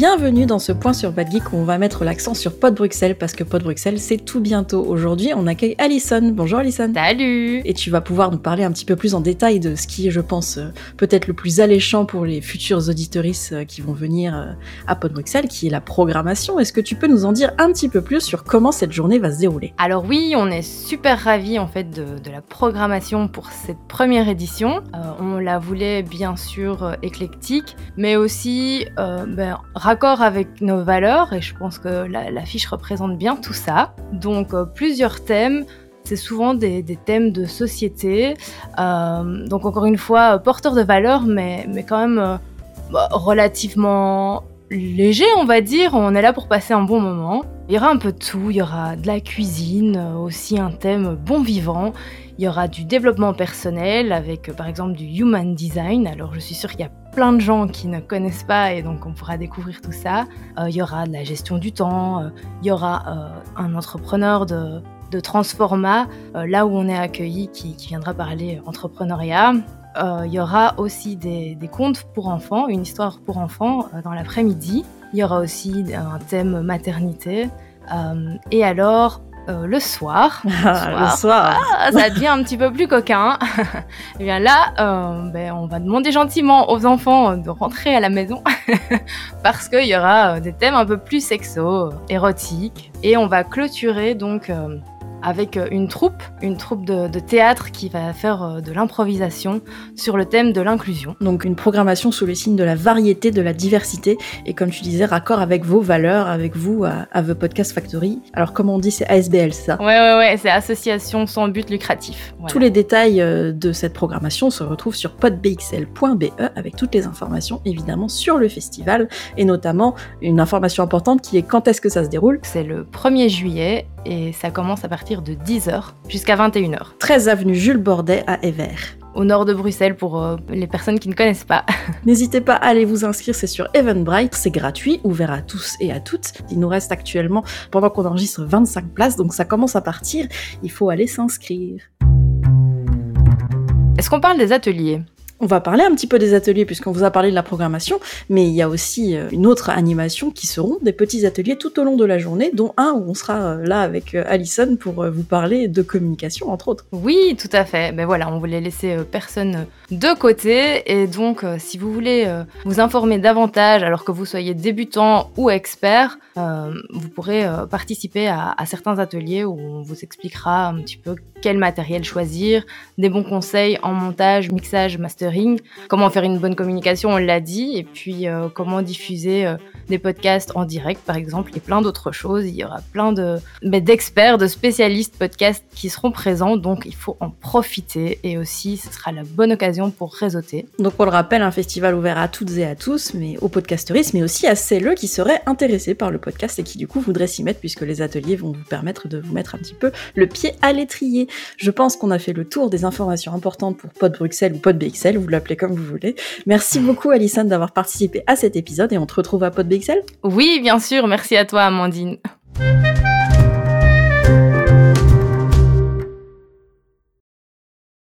Bienvenue dans ce point sur Bad Geek où on va mettre l'accent sur Pod Bruxelles parce que Pod Bruxelles c'est tout bientôt. Aujourd'hui on accueille Alison. Bonjour Alison. Salut Et tu vas pouvoir nous parler un petit peu plus en détail de ce qui est je pense euh, peut-être le plus alléchant pour les futurs auditoristes euh, qui vont venir euh, à Pod Bruxelles qui est la programmation. Est-ce que tu peux nous en dire un petit peu plus sur comment cette journée va se dérouler? Alors oui, on est super ravis en fait de, de la programmation pour cette première édition. Euh, on la voulait bien sûr euh, éclectique, mais aussi euh, ben, raccord avec nos valeurs et je pense que la, fiche représente bien tout ça. Donc euh, plusieurs thèmes. C'est souvent des, thèmes de société, euh, donc encore une fois porteurs de valeurs, mais, mais quand même euh, relativement léger, on va dire. On est là pour passer un bon moment. Il y aura un peu de tout. Il y aura de la cuisine, euh, aussi un thème bon vivant. Il y aura du développement personnel avec euh, par exemple du human design. Alors je suis sûre qu'il y a plein de gens qui ne connaissent pas et donc on pourra découvrir tout ça. Euh, il y aura de la gestion du temps. Il y aura un entrepreneur de, de Transforma, euh, là où on est accueilli, qui, qui viendra parler entrepreneuriat. Euh, il y aura aussi des, des, contes pour enfants, une histoire pour enfants euh, dans l'après-midi. Il y aura aussi un thème maternité. Euh, et alors, le soir, le soir, le soir. Ah, ça devient un petit peu plus coquin. et bien là, ben, on va demander gentiment aux enfants de rentrer à la maison parce qu'il y aura des thèmes un peu plus sexo, érotiques. Et on va clôturer donc avec euh, une troupe, une troupe de, de théâtre qui va faire euh, de l'improvisation sur le thème de l'inclusion. Donc une programmation sous le signe de la variété, de la diversité, et comme tu disais, raccord avec vos valeurs, avec vous à, à The Podcast Factory. Alors comme on dit, c'est ASBL, c'est ça? Ouais, ouais, ouais, c'est association sans but lucratif. Voilà. Tous les détails euh, de cette programmation se retrouvent sur podbxl.be avec toutes les informations évidemment sur le festival, et notamment une information importante qui est quand est-ce que ça se déroule? C'est le 1er juillet et ça commence à partir de 10h jusqu'à 21h. 13 avenue Jules Bordet à Evert au nord de Bruxelles pour euh, les personnes qui ne connaissent pas. N'hésitez pas à aller vous inscrire, c'est sur Eventbrite, c'est gratuit, ouvert à tous et à toutes. Il nous reste actuellement, pendant qu'on enregistre, 25 places, donc ça commence à partir, il faut aller s'inscrire. Est-ce qu'on parle des ateliers? On va parler un petit peu des ateliers puisqu'on vous a parlé de la programmation, mais il y a aussi euh, une autre animation qui seront des petits ateliers tout au long de la journée, dont un où on sera euh, là avec Alison pour vous parler de communication entre autres. Oui, tout à fait. Ben voilà, on voulait laisser personne de côté et donc si vous voulez vous informer davantage alors que vous soyez débutant ou expert, euh, vous pourrez euh, participer à, certains ateliers où on vous expliquera un petit peu quel matériel choisir, des bons conseils en montage, mixage, comment faire une bonne communication, on l'a dit, et puis euh, comment diffuser euh, des podcasts en direct par exemple, et plein d'autres choses. Il y aura plein de ben, d'experts, de spécialistes podcasts qui seront présents, donc il faut en profiter et aussi ce sera la bonne occasion pour réseauter. Donc on le rappelle, un festival ouvert à toutes et à tous, mais aux podcasteristes, mais aussi à celles qui seraient intéressés par le podcast et qui du coup voudraient s'y mettre puisque les ateliers vont vous permettre de vous mettre un petit peu le pied à l'étrier. Je pense qu'on a fait le tour des informations importantes pour Pod Bruxelles ou Pod BXL, vous l'appelez comme vous voulez. Merci beaucoup Alison d'avoir participé à cet épisode et on te retrouve à Pod BXL Oui, bien sûr, merci à toi Amandine.